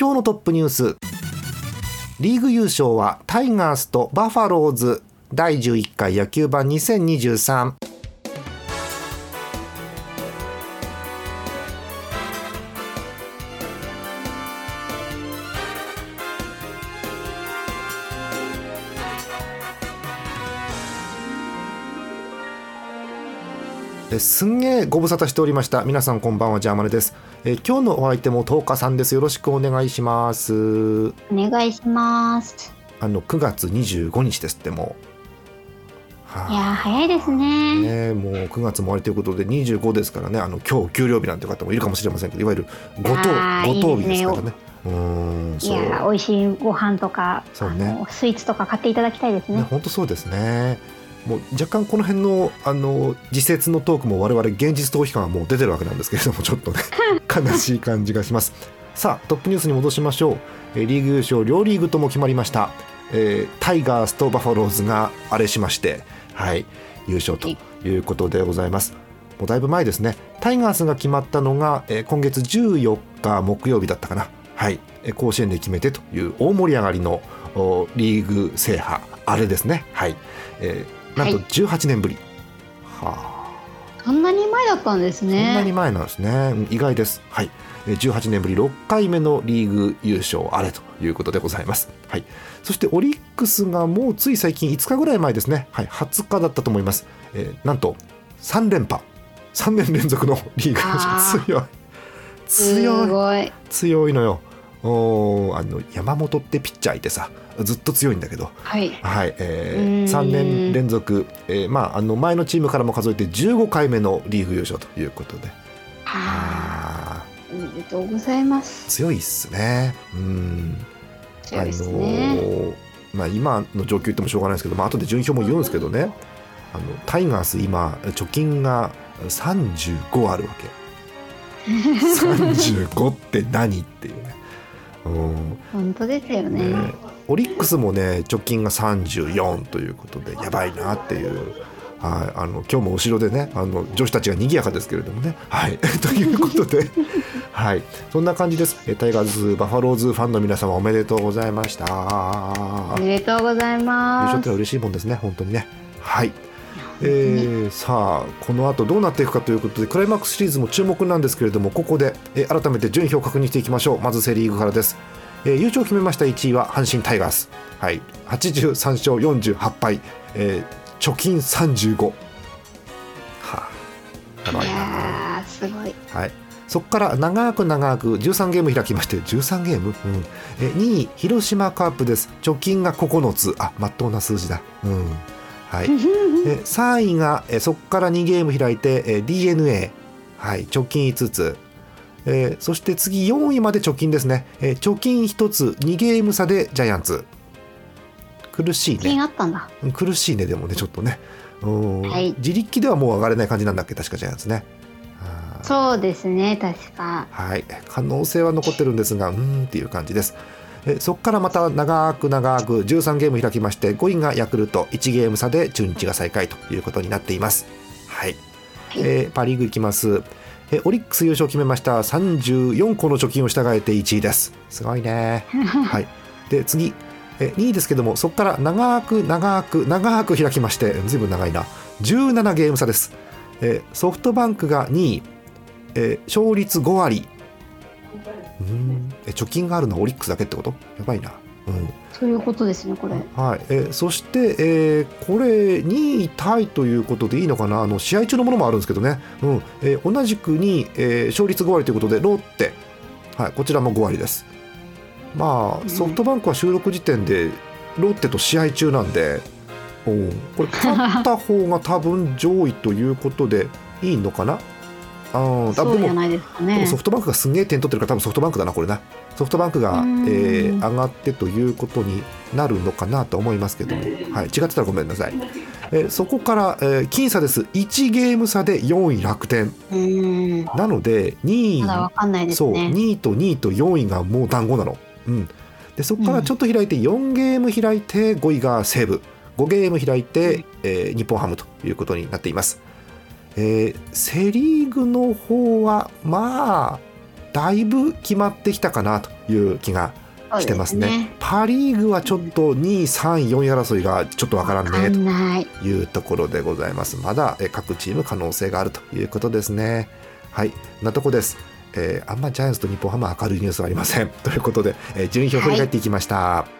今日のトップニュース。リーグ優勝はタイガースとバファローズ。第11回野球盤2023すんげえご無沙汰しておりました。皆さんこんばんはジャーマネです。え今日のお相手も10日さんです。よろしくお願いします。お願いします。あの9月25日ですってもう、はあ、いや早いですね。ねもう9月も終わりということで25ですからね。あの今日給料日なんて方もいるかもしれませんけどいわゆるご当ご当日ですからね。うんいや美味しいご飯とかそうね。スイーツとか買っていただきたいですね本当、そうですねもう若干この辺のあの自説のトークも我々現実逃避感はもう出てるわけなんですけれども ちょっとね悲しい感じがします。さあトップニュースに戻しましょう。リーグ優勝両リーグとも決まりました、えー、タイガースとバファローズがあれしましてはい優勝ということでございます。もうだいぶ前ですね。タイガースが決まったのが、えー、今月14日木曜日だったかな。はい甲子園で決めてという大盛り上がりのリーグ制覇あれですね。はい、えーなんと18年ぶり、はい、はあ。そんなに前だったんですね。そんなに前なんですね。意外です。はい。18年ぶり6回目のリーグ優勝あれということでございます。はい、そしてオリックスがもうつい最近5日ぐらい前ですね、はい、20日だったと思います。えー、なんと3連覇、3年連続の リーグ優勝。強い。強い。強いのよ。おあの山本ってピッチャーいてさずっと強いんだけど、はい。はいえー、3年連続、えーまあ、あの前のチームからも数えて15回目のリーグ優勝ということで。あおめでとうございます。強いっすね。うん。強いですね、あのまあ、今の状況言ってもしょうがないですけど、まあ後で順位表も言うんですけどね。あのタイガース今貯金が35あるわけ。35って何っていうね。本当ですよね、ね、オリックスもね直近が34ということでやばいなっていうはい、あの今日も後ろでねあの女子たちが賑やかですけれどもね。はい、ということで、はい、そんな感じです。タイガーズバファローズファンの皆様おめでとうございました。おめでとうございます。優勝っては嬉しいもんですね、本当にね。はい。えー、さあこの後どうなっていくかということでクライマックスシリーズも注目なんですけれどもここで、えー、改めて順位表を確認していきましょう。まずセ・リーグからです、えー、優勝を決めました1位は阪神タイガース、はい、83勝48敗、えー、貯金35はあ。いな。すごい、はい、そこから長く長く13ゲーム開きまして13ゲーム、うん、え2位広島カープです。貯金が9つ。あまっとうな数字だ。うんはい、で3位がえそこから2ゲーム開いてえ d n a はい、貯金5つ、えー、そして次4位まで貯金ですね、えー、貯金1つ2ゲーム差でジャイアンツ。苦しいね。苦しいねでもねちょっとね、はい、自力ではもう上がれない感じなんだっけ？確かジャイアンツね。そうですね確か。はい。可能性は残ってるんですがうんっていう感じですえそこからまた長く長く13ゲーム開きまして5位がヤクルト1ゲーム差で中日が最下位ということになっています。はい、えー、パ・リーグいきます。えオリックス優勝決めました。34個の貯金を従えて1位です。すごいね。はい。で次。え2位ですけどもそこから長く長く長く開きましてずいぶん長いな。17ゲーム差です、えソフトバンクが2位、え勝率5割うん。え貯金があるのはオリックスだけってこと？やばいな、うん、そういうことですねこれ、はい。えそして、えー、これ2位タイということでいいのかな？あの試合中のものもあるんですけどね、うん。えー、同じくに、えー、勝率5割ということでロッテ、はい、こちらも5割です。まあソフトバンクは収録時点でロッテと試合中なんで、うん、これ勝った方が多分上位ということでいいのかな？あそうじゃないですかね。ソフトバンクがすげえ点取ってるから多分ソフトバンクだなこれな。ソフトバンクが、えー、上がってということになるのかなと思いますけども、はい、違ってたらごめんなさい、えー、そこから、えー、僅差です。1ゲーム差で4位楽天。なので2位、まね、そう。2位と2位と4位がもう団子なの、うん、でそこからちょっと開いて4ゲーム開いて5位が西武。5ゲーム開いて、えー、日本ハムということになっていますえー、セ・リーグの方はまあだいぶ決まってきたかなという気がしてますね、ね、パ・リーグはちょっと2位3位4位争いがちょっとわからんねというところでございます。まだ各チーム可能性があるということですね。はいなとこです。えー、あんまジャイアンツと日本ハム明るいニュースはありません。ということで、えー、順位表を振り返っていきました、はい、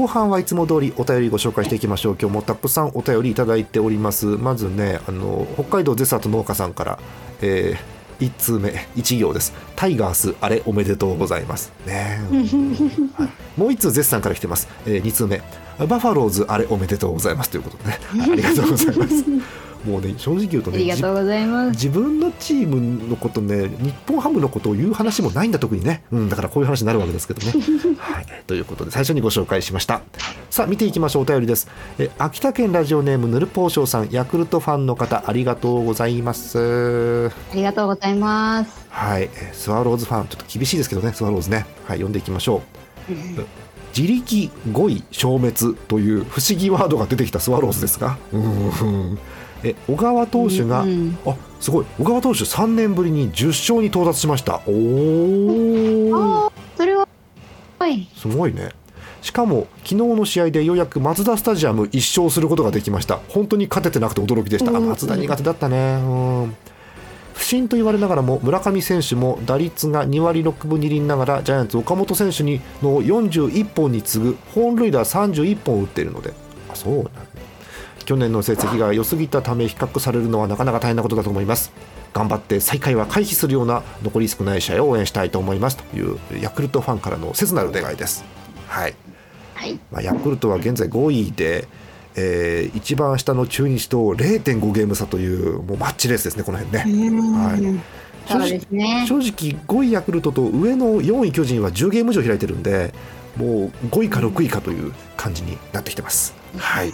後半はいつも通りお便りご紹介していきましょう。今日もたくさんお便りいただいております。まずねあの北海道ゼサト農家さんから、えー、1通目1行です。タイガースあれおめでとうございます。ね、はい、もう1通ゼスさんから来てます、えー、2通目。バファローズあれおめでとうございます。ということでね、ありがとうございますもうね正直言うとねありがとうございます。自分のチームのことね日本ハムのことを言う話もないんだ特にね、うん、だからこういう話になるわけですけどね。はい、ということで最初にご紹介しました。さあ見ていきましょうお便りです。え秋田県ラジオネームぬるぽうしょうさん。ヤクルトファンの方ありがとうございます。ありがとうございます。はい。スワローズファン。ちょっと厳しいですけどねスワローズね。はい読んでいきましょう、自力5位消滅という不思議ワードが出てきたスワローズですが、うんえ小川投手が、うん、あすごい。小川投手3年ぶりに10勝に到達しました。おおそれはすごいね。しかも昨日の試合でようやくマツダスタジアム1勝することができました。本当に勝ててなくて驚きでした、うん、マツダ苦手だったね。うん。不振と言われながらも村上選手も打率が2割6分2厘ながらジャイアンツ岡本選手にの41本に次ぐ本塁打31本打っているので。あそうなん去年の成績が良すぎたため比較されるのはなかなか大変なことだと思います。頑張って最下位は回避するような残り少ない試合を応援したいと思います。というヤクルトファンからの切なる願いです。はい、はい。まあ、ヤクルトは現在5位でえー、一番下の中日と0.5ゲーム差というもうマッチレースですね、この辺ね。はい。正直ね、正直5位ヤクルトと上の4位巨人は10ゲーム以上開いてるんでもう5位か6位かという感じになってきてます。はい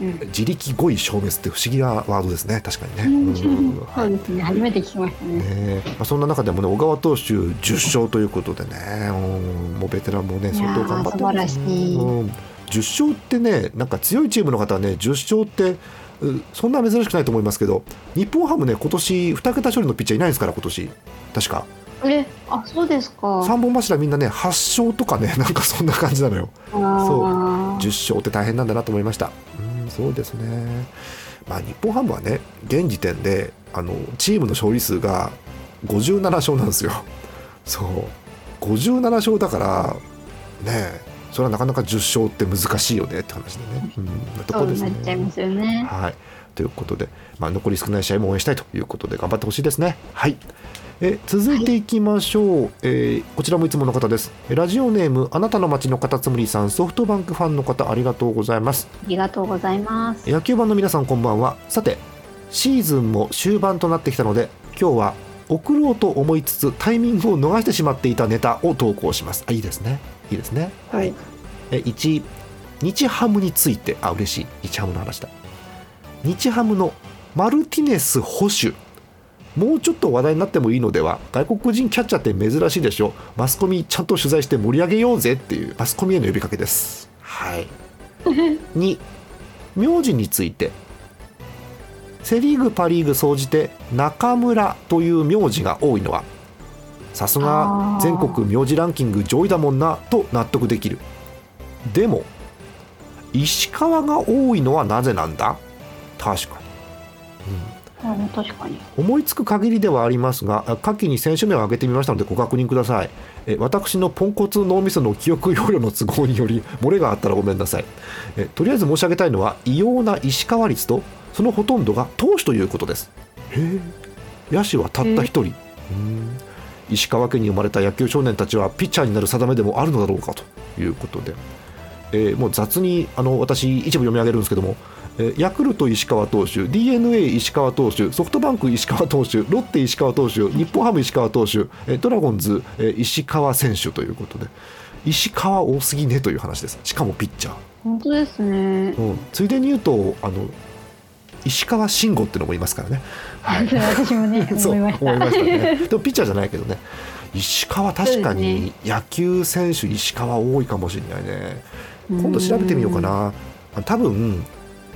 自力5位消滅って不思議なワードですね。確かにね、うん、そうですね。初めて聞きましたね。ね、まあ、そんな中でもね小川投手10勝ということでねもうベテランもね相当頑張って素晴らしい、うん、10勝ってねなんか強いチームの方はね10勝ってそんな珍しくないと思いますけど日本ハムね今年2桁勝利のピッチャーいないですから今年。確か。えあそうですか。3本柱みんなね8勝とかねなんかそんな感じなのよ。そう。10勝って大変なんだなと思いました。うんそうですね。まあ日本ハムはね現時点であのチームの勝利数が57勝なんですよ。そう。57勝だからねそれはなかなか10勝って難しいよねって話でね、うん、とこですね。ね。はい。ということで、まあ、残り少ない試合も応援したいということで頑張ってほしいですね。はいえ続いていきましょう、はい、えー、こちらもいつもの方です。ラジオネームあなたの街のカタツムリさんソフトバンクファンの方ありがとうございます。ありがとうございます。野球版の皆さんこんばんは。さてシーズンも終盤となってきたので今日は送ろうと思いつつタイミングを逃してしまっていたネタを投稿します。あいいですね。いいですね。はい。え1日ハムについて。あ嬉しい。日ハムの話だ。日ハムのマルティネス保守もうちょっと話題になってもいいのでは？外国人キャッチャーって珍しいでしょ？マスコミちゃんと取材して盛り上げようぜっていうマスコミへの呼びかけです。はい。2名字について。セ・リーグパ・リーグ総じて中村という名字が多いのはさすが全国名字ランキング上位だもんなと納得できる。でも石川が多いのはなぜなんだ？確かに、うん、確かに。思いつく限りではありますが下記に選手名を挙げてみましたのでご確認ください。え私のポンコツ脳みその記憶容量の都合により漏れがあったらごめんなさい。えとりあえず申し上げたいのは異様な石川率とそのほとんどが投手ということです。へえ。野手はたった一人。石川県に生まれた野球少年たちはピッチャーになる定めでもあるのだろうかということで、えー、もう雑にあの私一部読み上げるんですけどもヤクルト石川投手 d n a 石川投手ソフトバンク石川投手ロッテ石川投手日本ハム石川投手ドラゴンズ石川選手ということで石川多すぎねという話です。しかもピッチャー。本当ですね、うん、ついでに言うとあの石川慎吾っていうのもいますからね、はい、私もね 思いました。思いましたね。でもピッチャーじゃないけどね。石川確かに野球選手石川多いかもしれないね。今度調べてみようかな。多分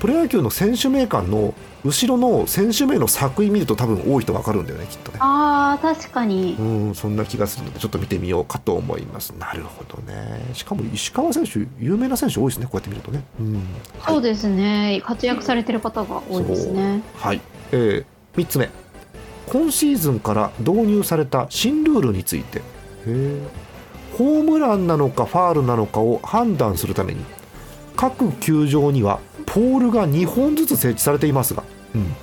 プロ野球の選手名鑑の後ろの選手名の作品見ると多分多い人分かるんだよねきっとね。あ確かに。うんそんな気がするのでちょっと見てみようかと思います。なるほどね。しかも石川選手有名な選手多いですねこうやって見るとね、うん、そうですね。活躍されてる方が多いですね。はい、えー、3つ目。今シーズンから導入された新ルールについて。ホームランなのかファールなのかを判断するために各球場にはポールが2本ずつ設置されていますが、うん、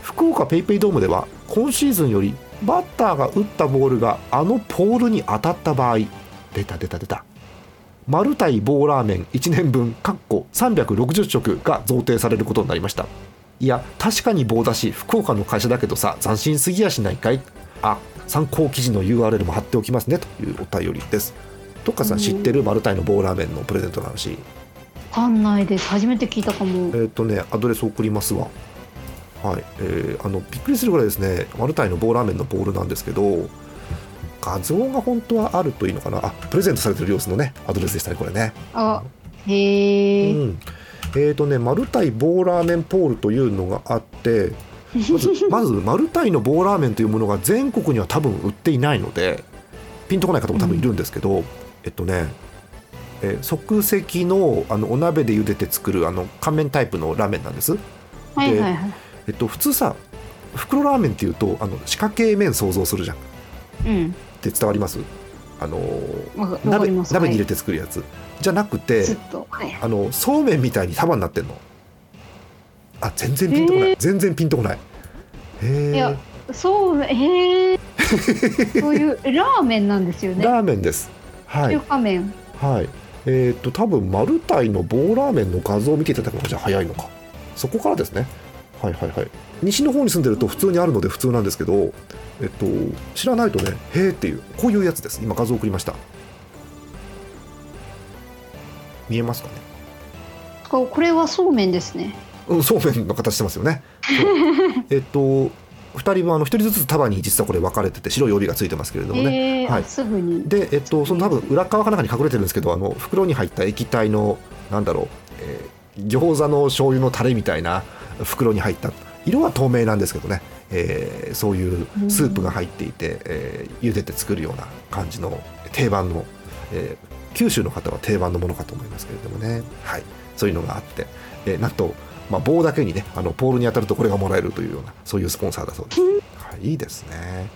福岡 PayPay ドームでは今シーズンよりバッターが打ったボールがあのポールに当たった場合出た出た出た。丸対棒ラーメン1年分かっこ360食が贈呈されることになりました。いや確かに棒だし福岡の会社だけどさ斬新すぎやしないかい？あ参考記事の URL も貼っておきますねというお便りです。どっかさん。知ってる丸太の棒ラーメンのプレゼントの話？かんないです。初めて聞いたかも。えっ、とねアドレス送りますわ。はい。えー、あのびっくりするぐらいですねマルタイの棒ラーメンのボールなんですけど画像が本当はあるといいのかな？あプレゼントされてる様子のねアドレスでしたねこれね。あへえ、うん、えっ、ー、とねマルタイ棒ラーメンポールというのがあってまず まずマルタイの棒ラーメンというものが全国には多分売っていないのでピンとこない方も多分いるんですけど、うん、えっとねえー、即席のあのお鍋で茹でて作るあの乾麺タイプのラーメンなんです。はいはいはい、えっと、普通さ袋ラーメンっていうとあの四角形麺想像するじゃん。うん、って伝わります？あの鍋鍋に入れて作るやつ、はい、じゃなくて、はい、あのそうめんみたいに束になってんの。あ全然ピンとこない、えー、全然ピンとこない。へえいやそうへえそういうラーメンなんですよね。ラーメンですはい。中華麺。はい。えっ、ー、と多分マルタイの棒ラーメンの画像を見ていただくのがじゃ早いのか。そこからですね。はいはいはい。西の方に住んでると普通にあるので普通なんですけどえっと知らないとねへえっていうこういうやつです。今画像送りました。見えますかね？これはそうめんですね。うんそうめんの形してますよね。えっと2人はあの1人ずつ束に実はこれ分かれてて白い帯がついてますけれどもね、えー、はい、すぐに。で、えっと、その多分裏側かなんかに隠れてるんですけどあの袋に入った液体のなんだろう、えー、餃子の醤油のタレみたいな袋に入った。色は透明なんですけどね、えー、そういうスープが入っていて、えー、茹でて作るような感じの定番の、えー、九州の方は定番のものかと思いますけれどもね、はい、そういうのがあって、えー、なんとまあ、棒だけにねあのポールに当たるとこれがもらえるというようなそういうスポンサーだそうです、はい、いいですね。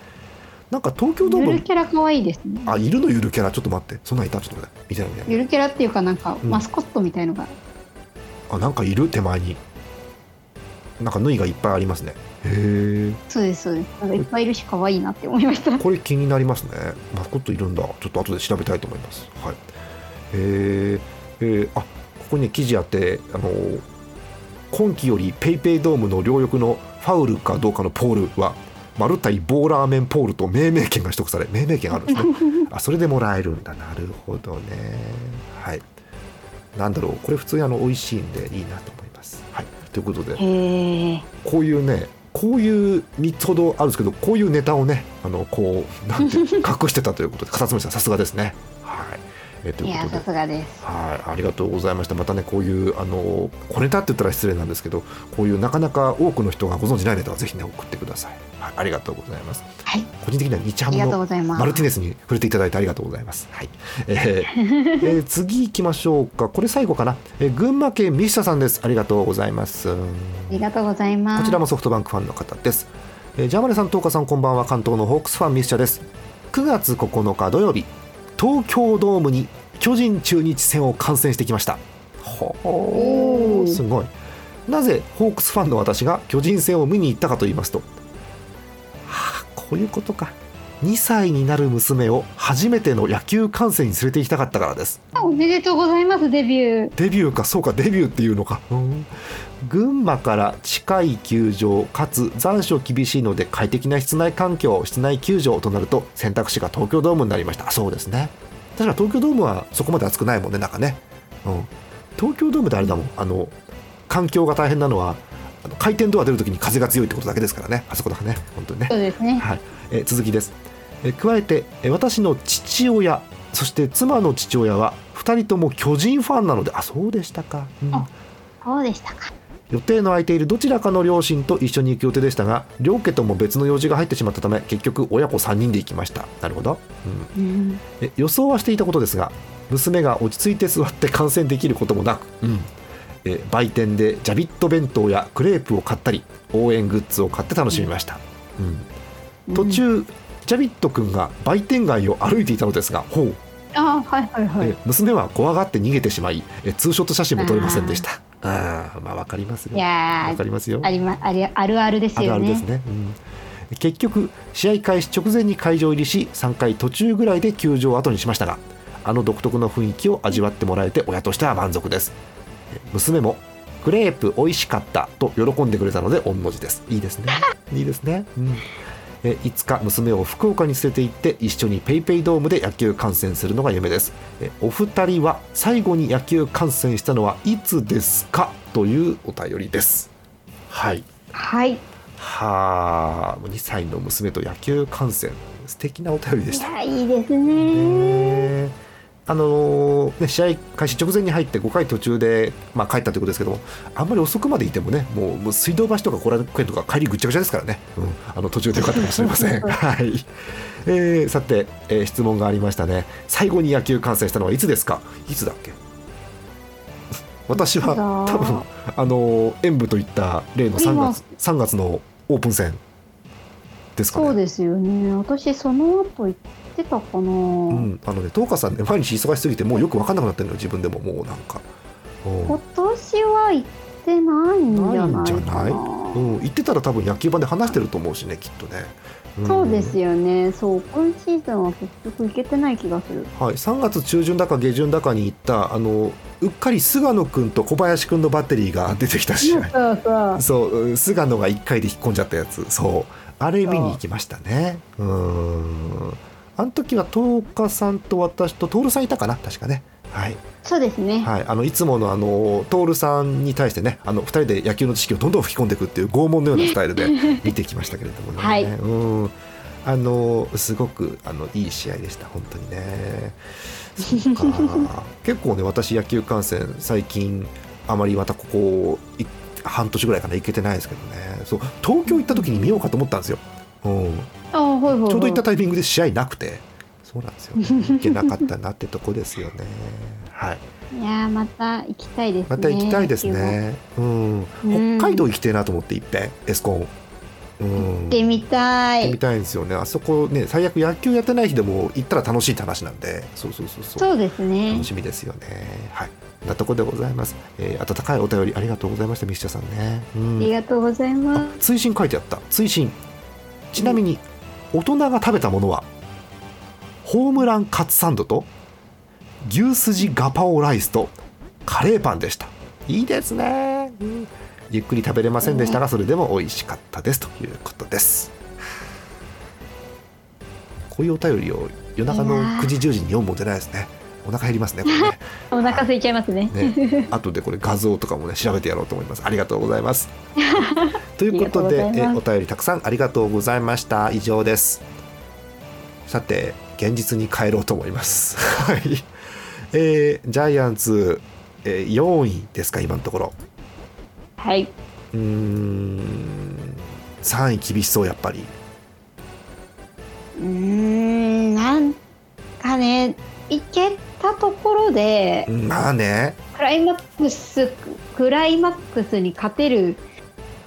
なんか東京ドームゆるキャラ可愛いですね。あいるのゆるキャラ。ちょっと待って。そんなんいた？ちょっと待って。見てないゆるキャラっていうかなんかマスコットみたいのが、うん、あなんかいる？手前に。なんか縫いがいっぱいありますね。へえそうですそうです。なんかいっぱいいるし可愛いなって思いました。これ気になりますね。マスコットいるんだ。ちょっと後で調べたいと思います。はい。へえー、あここにね記事あってあの今季より PayPay ドームの両翼のファウルかどうかのポールはマルタイボーラーメンポールと命名権が取得され命名権あるんですね。あそれでもらえるんだ。なるほどね。はい。なんだろう。これ普通にあの美味しいんでいいなと思います。はい。ということでこういうねこういう3つほどあるんですけどこういうネタをねあのこうなんて 隠してたということで片爪さんさすがですね。はいえー、ということで。さすがです。はい。ありがとうございました。またねこういうあの小ネタって言ったら失礼なんですけどこういうなかなか多くの人がご存じないネタはぜひね送ってください、はい、ありがとうございます。はい。個人的には日ハムのマルティネスに触れていただいてありがとうございます。はい、えー えー、次行きましょうか。これ最後かな、えー、群馬県ミシタさんです。ありがとうございます。ありがとうございます。こちらもソフトバンクファンの方です、えー、ジャーマネさん東花さんこんばんは。関東のホークスファンミスチャです。9月9日土曜日東京ドームに巨人中日戦を観戦してきました。ほすごい。なぜホークスファンの私が巨人戦を見に行ったかと言いますと、はあ、こういうことか2歳になる娘を初めての野球観戦に連れて行きたかったからです。おめでとうございますデビュー。デビューかそうかデビューっていうのか、うん、群馬から近い球場かつ残暑厳しいので快適な室内環境室内球場となると選択肢が東京ドームになりました。そうですね。確か東京ドームはそこまで暑くないもんねなんかね、うん、東京ドームであれだもん。あの環境が大変なのは回転ドア出るときに風が強いってことだけですからね。あそこだけね。本当にね。そうですね、はい。えー、続きです、えー、加えて、えー、私の父親そして妻の父親は2人とも巨人ファンなのであそうでしたか、うん、そうでしたか。予定の空いているどちらかの両親と一緒に行く予定でしたが両家とも別の用事が入ってしまったため結局親子3人で行きました。なるほど、うん、うん、え予想はしていたことですが娘が落ち着いて座って観戦できることもなく、うん、え売店でジャビット弁当やクレープを買ったり応援グッズを買って楽しみました、うん、途中、ジャビット君が売店街を歩いていたのですがほう。あはいはいはい、娘は怖がって逃げてしまいえツーショット写真も撮れませんでした。ああまあわかりますよ。いやわかりますよ。あり、ま、ありあるあるですよね。あるあるですね、うん、結局試合開始直前に会場入りし3回途中ぐらいで球場を後にしましたがあの独特の雰囲気を味わってもらえて親としては満足です。娘もクレープ美味しかったと喜んでくれたので御の字です。いいですね。いいですね、うんえいつか娘を福岡に連れて行って一緒に PayPay ドームで野球観戦するのが夢です。えお二人は最後に野球観戦したのはいつですかというお便りです。はい。はい。はあ2歳の娘と野球観戦。素敵なお便りでした。いいですね。ねあのー、ね、試合開始直前に入って5回途中で、まあ、帰ったということですけどもあんまり遅くまでいてもねもうもう水道橋とか後楽園とか帰りぐっちゃぐちゃですからね、うん、あの途中でよかったかもしれません。はい。えー、さて、えー、質問がありましたね。最後に野球観戦したのはいつですか？いつだっけ？私は多分あの演舞といった例の3月 ,3 月のオープン戦ですかね。そうですよね。私その後行ってたかな。うん。あのね東花さんね毎日忙しすぎてもうよく分かんなくなってるのよ自分でももうなんか。今年は行ってないんじゃないかな。うん、行ってたら多分野球盤で話してると思うしねきっとね。そうですよね、そう、今シーズンは結局行けてない気がする。はい、3月中旬だか下旬だかに行った、あの、うっかり菅野君と小林君のバッテリーが出てきた試合。そう菅野が1回で引っ込んじゃったやつ、そう、あれ見に行きましたね。うん。あの時は東花さんと私と徹さんいたかな？確かね。はい。そうですね。はい。あのいつものあの徹さんに対してねあの2人で野球の知識をどんどん吹き込んでいくっていう拷問のようなスタイルで 見てきましたけれどもね、はい、うん。あのすごくあのいい試合でした。本当にね。結構ね私野球観戦最近あまりまたここ半年ぐらいかな行けてないですけどね。そう東京行った時に見ようかと思ったんですよ、うん、あはいはいはい、ちょうどいったタイミングで試合なくて。そうなんですよ、ね、行けなかったなってとこですよね。はい。いやまた行きたいですね。また行きたいですね。うん、北海道行きたいなと思っていっぺんエスコンうん、行ってみたい。行ってみたいんですよね。あそこね最悪野球やってない日でも行ったら楽しいって話なんで。そうそうそうそう。そうですね。楽しみですよね。はい。なとこでございます、えー、温かいお便りありがとうございましたミスチャさんね、うん、ありがとうございます。追伸書いてあった。追伸ちなみに、大人が食べたものはホームランカツサンドと牛すじガパオライスとカレーパンでした。いいですね、うん、ゆっくり食べれませんでしたがそれでも美味しかったですということです。こういうお便りを夜中の9時10時に読むもんじゃないですねお腹減りますね。これね お腹空いちゃいますね。ね後でこれ画像とかもね調べてやろうと思います。ありがとうございます。ということでえお便りたくさんありがとうございました。以上です。さて現実に帰ろうと思います。はい。えー、ジャイアンツ、えー、4位ですか今のところ。はい。うん3位厳しそうやっぱり。うんなんかねいけたところで、まあねクライマックスクライマックスに勝てる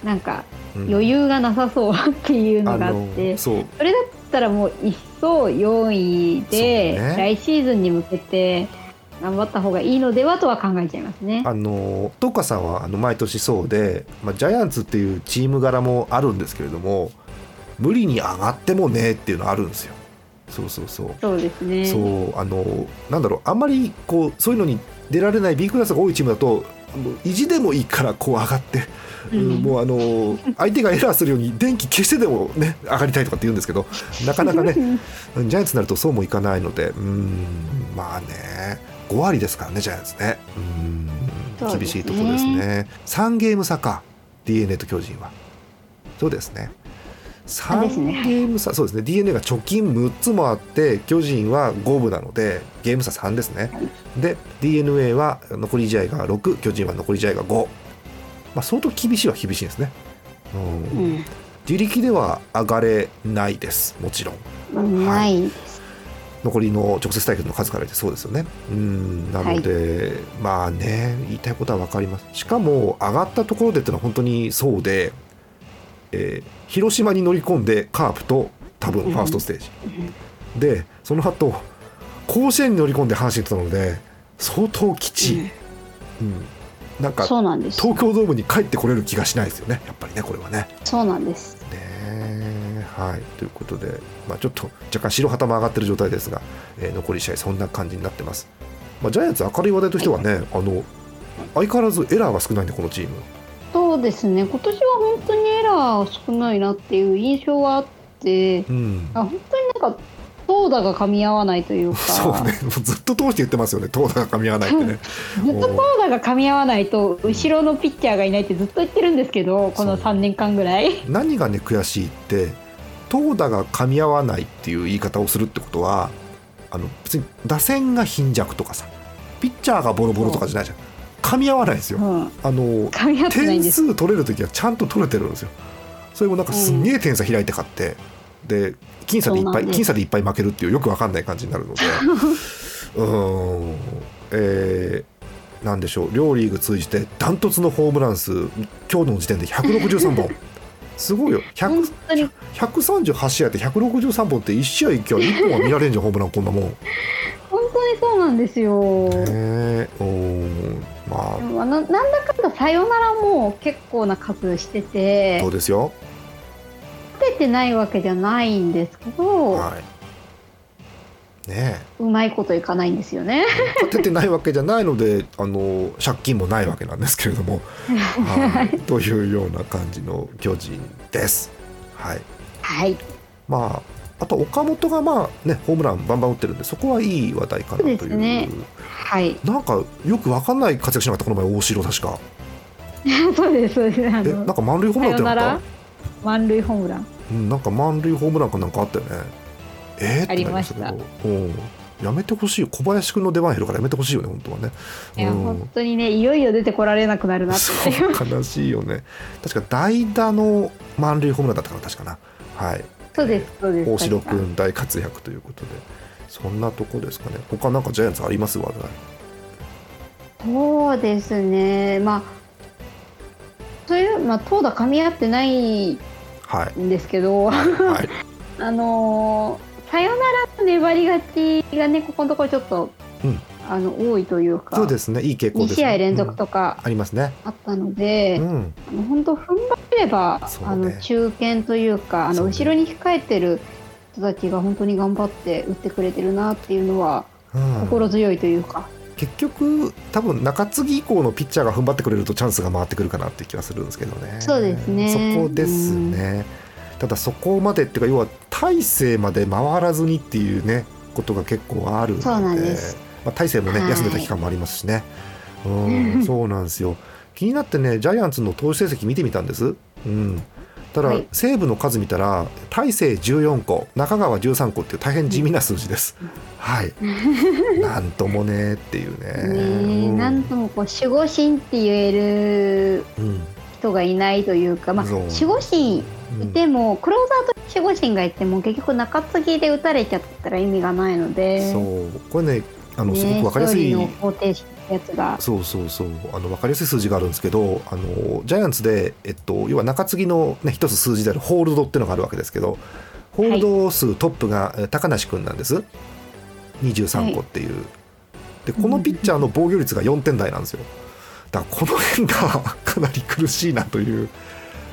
なんか余裕がなさそうっていうのがあって、うん、そそれだったらもう一層4位で、ね、来シーズンに向けて頑張った方がいいのではとは考えちゃいますね。あのトカさんはあの毎年そうで、まあ、ジャイアンツっていうチーム柄もあるんですけれども無理に上がってもねっていうのあるんですよ。そうそうそう。そうですね。そうあのなんだろうあんまりこうそういうのに出られない B クラスが多いチームだと意地でもいいからこう上がって、うん、もうあの相手がエラーするように電気消してでもね上がりたいとかって言うんですけどなかなかね ジャイアンツになるとそうもいかないのでうんまあね5割ですからねジャイアンツね。うん厳しいところですね。3ゲーム差か d n a と巨人は。そうですね3ゲーム差、そうですね。D n a が貯金6つもあって巨人は5分なのでゲーム差3ですね、はい、で d n a は残り試合が6巨人は残り試合が5、まあ、相当厳しいは厳しいですね、うん、うん、自力では上がれないです。もちろん、はい、残りの直接対決の数から言ってそうですよね。うん。なので、はい、まあね言いたいことは分かります。しかも上がったところでっていうのは本当にそうでえー、広島に乗り込んでカープと多分ファーストステージ、うん、でその後甲子園に乗り込んで阪神となので相当きちい、うん、うん、なんか東京ドームに帰ってこれる気がしないですよね。やっぱりねこれはね。そうなんです。ねはい。ということで、まあ、ちょっと若干白旗も上がってる状態ですが、えー、残り試合そんな感じになってます、まあ、ジャイアンツ明るい話題としてはね、あの相変わらずエラーが少ないんでこのチームそうですね。今年は本当にエラー少ないなっていう印象はあって、うん、あ本当になんか投打が噛み合わないというか。そうね。ずっと通して言ってますよね。投打が噛み合わないってね。ずっと投打が噛み合わないと後ろのピッチャーがいないってずっと言ってるんですけど、この3年間ぐらい。何がね悔しいって投打が噛み合わないっていう言い方をするってことはあの別に打線が貧弱とかさピッチャーがボロボロとかじゃないじゃん噛み合わないですよ、うん、あの点数取れる時はちゃんと取れてるんですよ。それもなんかすんげえ点差開いて勝って、うん、で僅差でいっぱい僅差でいっぱい負けるっていうよくわかんない感じになるので。うん。えー、なんでしょう。両リーグ通じてダントツのホームラン数今日の時点で163本。すごいよ。138試合で163本って1試合今日1本は見られんじゃんホームランこんなもん。そうなんですよ。ねおまあ、ななんだかんださよならも結構な数してて。そうですよ。勝ててないわけじゃないんですけど、はい、ねうまいこといかないんですよね。勝ててないわけじゃないのであの借金もないわけなんですけれども、はい、というような感じの巨人です。はい、はい、まああと岡本がまあねホームランバンバン打ってるんでそこはいい話題かなという、ね、はい、なんかよく分かんない活躍しなかったこの前大城確か。そうですそうです。えなんか満塁ホームランってなった？満塁ホームラン。うんなんか満塁ホームランかなんかあったよね。えー、ってなりましたけど。やめてほしいよ。小林君の出番減るからやめてほしいよね本当はね。いや、うん、本当にねいよいよ出てこられなくなるなって悲しいよね。確か代打の満塁ホームランだったから確かな。はいそうです。そうです。大城君大活躍ということで。そんなとこですかね。他なんかジャイアンツあります？話題。そうですね。まあそういうまあ投打噛み合ってないんですけど、はい。はい、あのさよならの粘り勝ちがねここのところちょっと、うん、あの多いというかそうですね。いい傾向です、ね、2試合連続とか、うん、ありますね。あったので、本当踏ん張れば、ね、あの中堅というかあの後ろに控えてる人たちが本当に頑張って打ってくれてるなっていうのは、心強いというか。結局多分中継ぎ以降のピッチャーが踏ん張ってくれるとチャンスが回ってくるかなっていう気はするんですけどね。そうですね。そこですね、うん、ただそこまでっていうか要は大勢まで回らずにっていうねことが結構あるので。そうなんですまあ、大勢もね、休んでた期間もありますしね、うん、そうなんですよ。気になってねジャイアンツの投手成績見てみたんです、うん、ただ、はい、西武の数見たら大勢14個中川13個っていう大変地味な数字です、はい。なんともねっていうね。ね、うん、なんともこう守護神って言える人がいないというか、まあ、守護神いても、クローザーと守護神がいても結局中継ぎで打たれちゃったら意味がないので。そう。これねあのすごく分かりやすい、ね、そうそうそう。あの分かりやすい数字があるんですけどあのジャイアンツで、えっと、要は中継ぎの、ね、一つ数字であるホールドっていうのがあるわけですけどホールド数トップが高梨君なんです、23個っていう、はい、でこのピッチャーの防御率が4点台なんですよ。だからこの辺が かなり苦しいなという。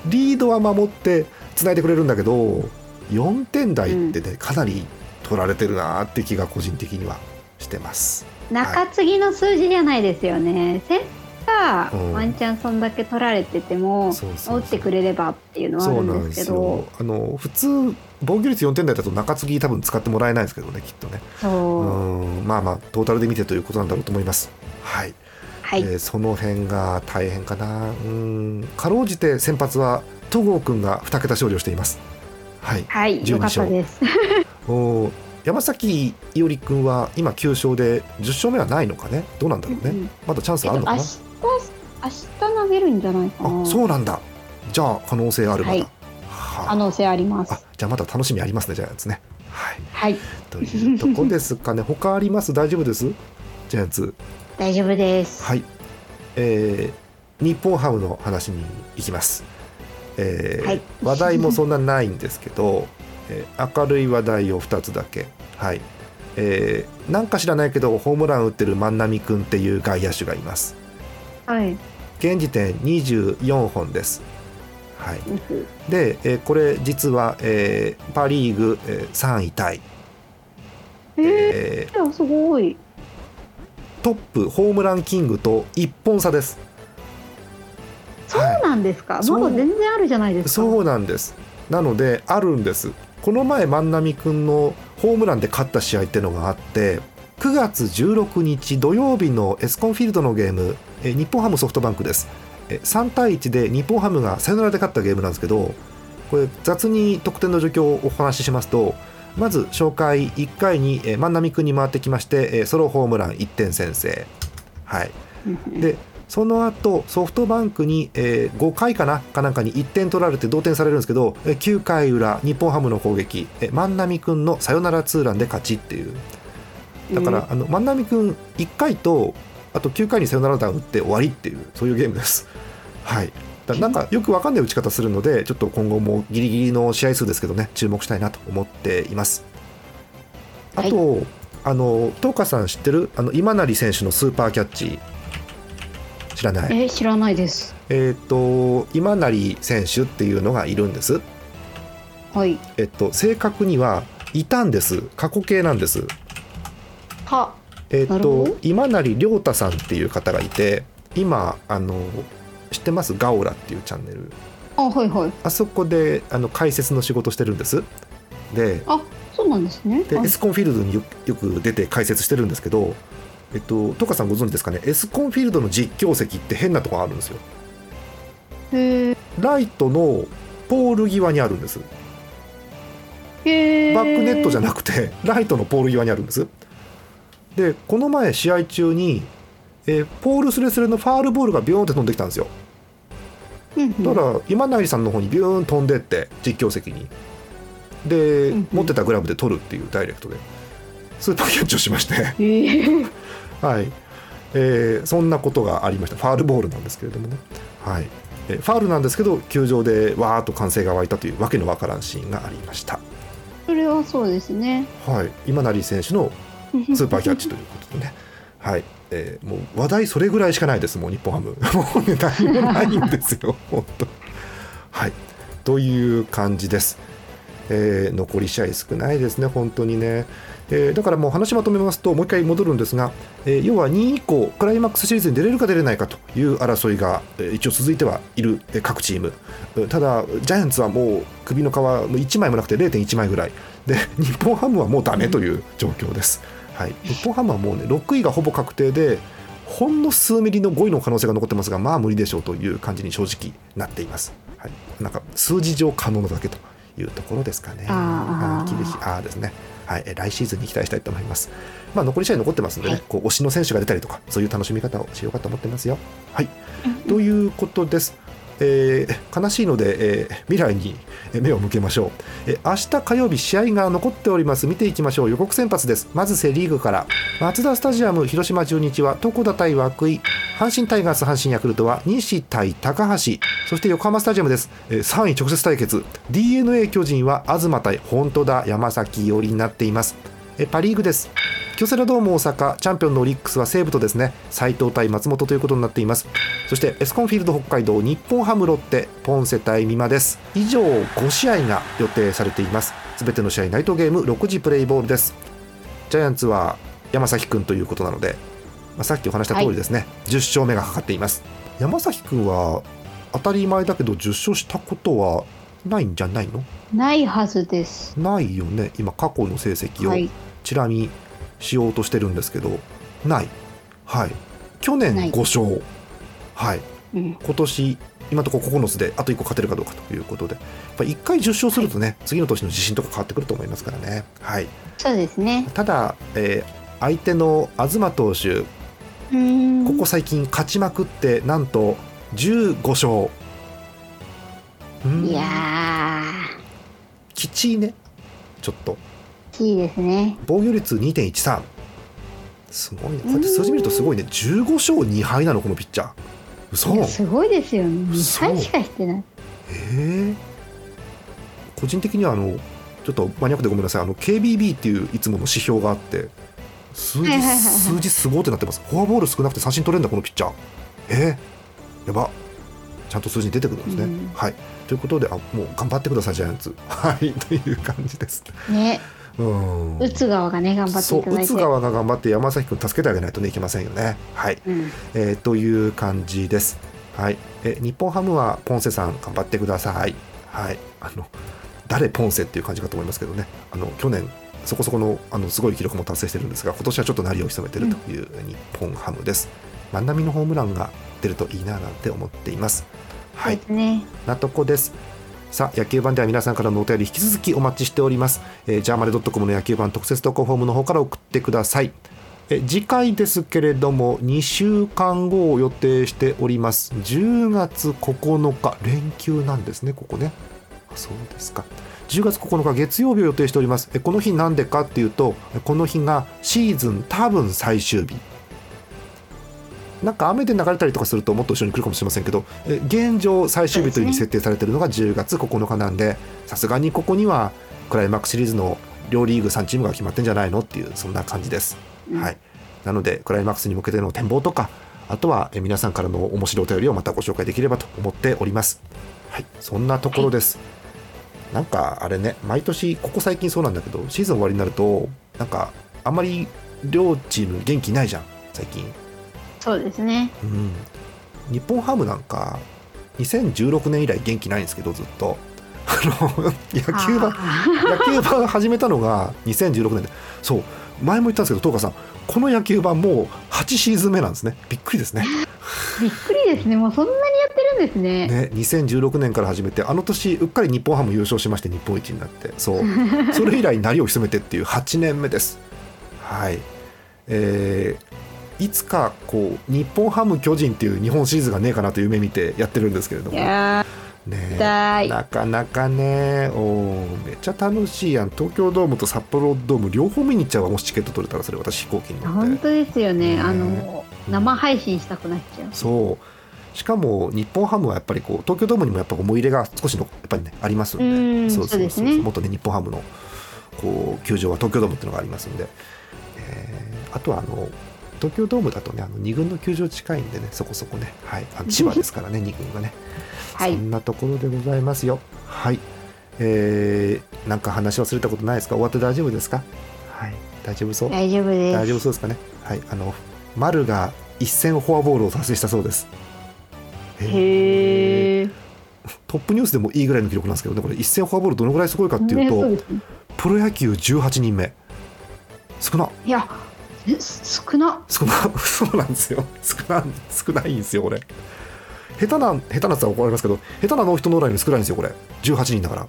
リードは守ってつないでくれるんだけど4点台ってねかなり取られてるなって気が個人的にはしてます。中継ぎの数字じゃないですよね、はい、がワンチャンそんだけ取られてても、打ってくれればっていうのはあるんですけど。あの普通防御率4点台だと中継ぎ多分使ってもらえないですけどねきっとね。う。ん。まあまあトータルで見てということなんだろうと思います。はい、はい、えー、その辺が大変かな。うん。かろうじて先発は戸郷君が2桁勝利をしています。はい、はい、12勝。です。お山崎伊織君は今9勝で10勝目はないのかね？どうなんだろうね、うん、まだチャンスあるのかな、明日明日投げるんじゃないかな。あそうなんだ。じゃあ可能性あるまだ、はい、可能性あります。あじゃあまだ楽しみありますねジャイアンツね。はい、はい、というとこですかね。他あります？大丈夫です？ジャイアンツ大丈夫です。はい。えー、日本ハムの話に行きます、えー、はい、話題もそんなないんですけど、えー、明るい話題を2つだけ。はい。えー、なんか知らないけどホームラン打ってる万波君っていう外野手がいます。はい。現時点24本です。はい、で、えー、これ実は、えー、パ・リーグ、えー、3位タイ。えー、すごい。トップホームランキングと1本差です。そうなんですか、はい、まだ全然あるじゃないですか。そうなんです。なのであるんですこの前万波君のホームランで勝った試合っていうのがあって9月16日土曜日のエスコンフィールドのゲーム日本ハムソフトバンクです、え3対1で日本ハムがサヨナラで勝ったゲームなんですけどこれ雑に得点の状況をお話ししますとまず紹介1回に、万波君に回ってきまして、ソロホームラン1点先制。はい。でその後ソフトバンクに、えー、5回かなかなんかに1点取られて同点されるんですけど、え9回裏日本ハムの攻撃、え万波君のサヨナラツーランで勝ちっていう。だから、あの万波君1回とあと9回にサヨナラ打って終わりっていうそういうゲームです。はい。だなんかよく分かんない打ち方するのでちょっと今後もギリギリの試合数ですけどね注目したいなと思っています。あと、はい、あの東花さん知ってる？あの今成選手のスーパーキャッチ知らない。え知らないです。えっ、と今成選手っていうのがいるんです。はい。えっと正確にはいたんです。過去形なんです。はえっ、ー、と今成亮太さんっていう方がいて今あの知ってます？ガオラっていうチャンネル。あはいはい。あそこであの解説の仕事してるんです。であそうなんですね。でエスコンフィールドによよく出て解説してるんですけどえっとトカさんご存知ですかね？エスコンフィールドの実況席って変なとこあるんですよ。へライトのポール際にあるんです。へバックネットじゃなくてライトのポール際にあるんです。でこの前試合中に、えー、ポールスレスレのファールボールがビューンって飛んできたんですよ。だから今成さんの方にビューン飛んでって実況席に。で、持ってたグラブで取るっていうダイレクトで。スーパーキャッチをしましてはい、えー、そんなことがありました。ファールボールなんですけれどもね。はい。えファールなんですけど球場でわーっと歓声が湧いたというわけのわからんシーンがありました。それはそうですね。はい。今成選手の スーパーキャッチということでね。はい、えー、もう話題それぐらいしかないです。もう日本ハム。もうね何もないんですよ。本当。はい。という感じです、えー、残り試合少ないですね。本当にね、えー、だからもう話まとめますともう一回戻るんですが、えー、要は2位以降クライマックスシリーズに出れるか出れないかという争いが、えー、一応続いてはいる、えー、各チーム。ただジャイアンツはもう首の皮も1枚もなくて0.1枚ぐらい。で日本ハムはもうダメという状況です、はい、日本ハムはもうね6位がほぼ確定でほんの数ミリの5位の可能性が残ってますがまあ無理でしょうという感じに正直なっています、はい、なんか数字上可能なだけというところですかね。あ厳しい。あですねはい、来シーズンに期待したいと思います。まあ、残り試合残ってますんでね、はい、こう推しの選手が出たりとか、そういう楽しみ方をしようかと思ってますよ。はい、ということです。えー、悲しいので、えー、未来に目を向けましょう、えー、明日火曜日試合が残っております。見ていきましょう。予告先発です。まずセ・リーグから。マツダスタジアム広島中日は床田対涌井。阪神タイガース阪神ヤクルトは西対高橋。そして横浜スタジアムです、えー、3位直接対決。d n a 巨人は東対本当だ。山崎寄りになっています。パ・リーグです。京セラドーム大阪チャンピオンのオリックスは西武とですね斉藤対松本ということになっています。そしてエスコンフィールド北海道日本ハムロッテポンセ対美馬です。以上5試合が予定されています。すべての試合ナイトゲーム6時プレイボールです。ジャイアンツは山崎君ということなので、まあ、さっきお話した通りですね、はい、10勝目がかかっています。山崎君は当たり前だけど10勝したことはないんじゃないの？ないはずです。ないよね。今過去の成績を。ちら見しようとしてるんですけど、ない。はい。去年5勝。はい、うん、今年今のところ9つであと1個勝てるかどうかということで。やっぱ1回10勝するとね、はい、次の年の自信とか変わってくると思いますからね。はい。そうですね。ただ、えー、相手の東投手ここ最近勝ちまくってなんと15勝。いやきちいね。ちょっといいですね。防御率2.13すごいね。こうやって数字見るとすごいね。15勝2敗なのこのピッチャー。嘘。すごいですよ。ね2敗しかしてない。ええー、個人的にはあのちょっとマニアックでごめんなさい。あの KBB っていういつもの指標があって数字、数字すごいってなってます。フォアボール少なくて三振取れるんだこのピッチャー。えー、やば。ちゃんと数字に出てくるんですね、うん、はい。ということであもう頑張ってくださいジャイアンツ。はい。という感じです。ねうん。打つ側がね頑張っていただいて。打つ側が頑張って山崎君助けてあげないとねいけませんよね。はい、うん、えー、という感じです。はい。え日本ハムはポンセさん頑張ってください。はい。あの誰ポンセっていう感じかと思いますけどね。あの去年そこそこのあのすごい記録も達成してるんですが今年はちょっと鳴りを潜めてるという日本ハムです、うん、万波のホームランが出るといいななんて思っています。はい、ね、なとこですさあ野球版では皆さんからのお便り引き続きお待ちしております、えー、ジャーマネドットコムの野球版特設投稿フォームの方から送ってください。え次回ですけれども2週間後を予定しております。10月9日連休なんですねここね。そうですか。10月9日月曜日を予定しております。えこの日なんでかっていうとこの日がシーズン多分最終日。なんか雨で流れたりとかするともっと後ろに来るかもしれませんけど現状最終日というふうに設定されているのが10月9日なんでさすがにここにはクライマックスシリーズの両リーグ3チームが決まってんじゃないのっていうそんな感じです。うん、はい、なのでクライマックスに向けての展望とかあとは皆さんからの面白いお便りをまたご紹介できればと思っております。はい、そんなところです。はい、なんかあれね毎年ここ最近そうなんだけどシーズン終わりになるとなんかあんまり両チーム元気ないじゃん最近。そうですね、うん、日本ハムなんか2016年以来元気ないんですけどずっと。あの 野球盤野球盤始めたのが2016年で。そう。前も言ったんですけど東川さんこの野球盤もう8シーズン目なんですね。びっくりですね。びっくりですね。もうそんなにやってるんですね。ね2016年から始めてあの年うっかり日本ハム優勝しまして日本一になって。そう。それ以来鳴りを潜めてっていう8年目です。はい。えー、いつかこう日本ハム巨人っていう日本シリーズがねえかなという夢見てやってるんですけれども。ね、なかなかねおめっちゃ楽しいやん。東京ドームと札幌ドーム両方見に行っちゃうわもしチケット取れたらそれ私飛行機に乗って。本当ですよね、ね、あの生配信したくなっちゃう。そう。しかも日本ハムはやっぱりこう東京ドームにもやっぱ思い入れが少しのやっぱりねありますんで。そうそうそう、ね、元ね日本ハムのこう球場は東京ドームっていうのがありますんで、えー、あとはあの東京ドームだとねあの2軍の球場近いんでねそこそこね、はい、あ千葉ですからね 2軍がね、はい、そんなところでございますよ。はい。えー、なんか話忘れたことないですか？終わって大丈夫ですか？はい。大丈夫そう？大丈夫です。大丈夫そうですかね？はい。あの丸が一戦フォアボールを達成したそうです。へえトップニュースでもいいぐらいの記録なんですけどねこれ。一戦フォアボールどのぐらいすごいかっていうと、ね、プロ野球18人目。少な。いやえ少な？少な そうなんですよ。少な少ないんですよこれ。下手な下手なやつは怒られますけど下手なノーヒットノーライン少ないんですよこれ。18人だから。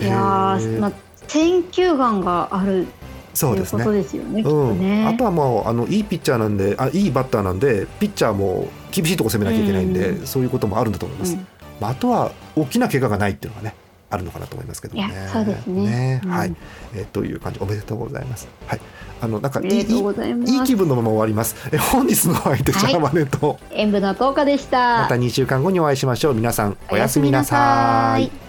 いやー、まあ、選球眼があるそうですね。ですね。うん、あとはもうあのいいピッチャーなんであいいバッターなんでピッチャーも厳しいとこ攻めなきゃいけないんで、うん、そういうこともあるんだと思います。うん、まあ、あとは大きな怪我がないっていうのがねあるのかなと思いますけどね。そうですね。ねはい、えー、という感じおめでとうございます。はい。あのなんかいいいい気分のまま終わります。え本日の相手シャーマネと演舞の10日でした。また2週間後にお会いしましょう。皆さんおやすみなさい。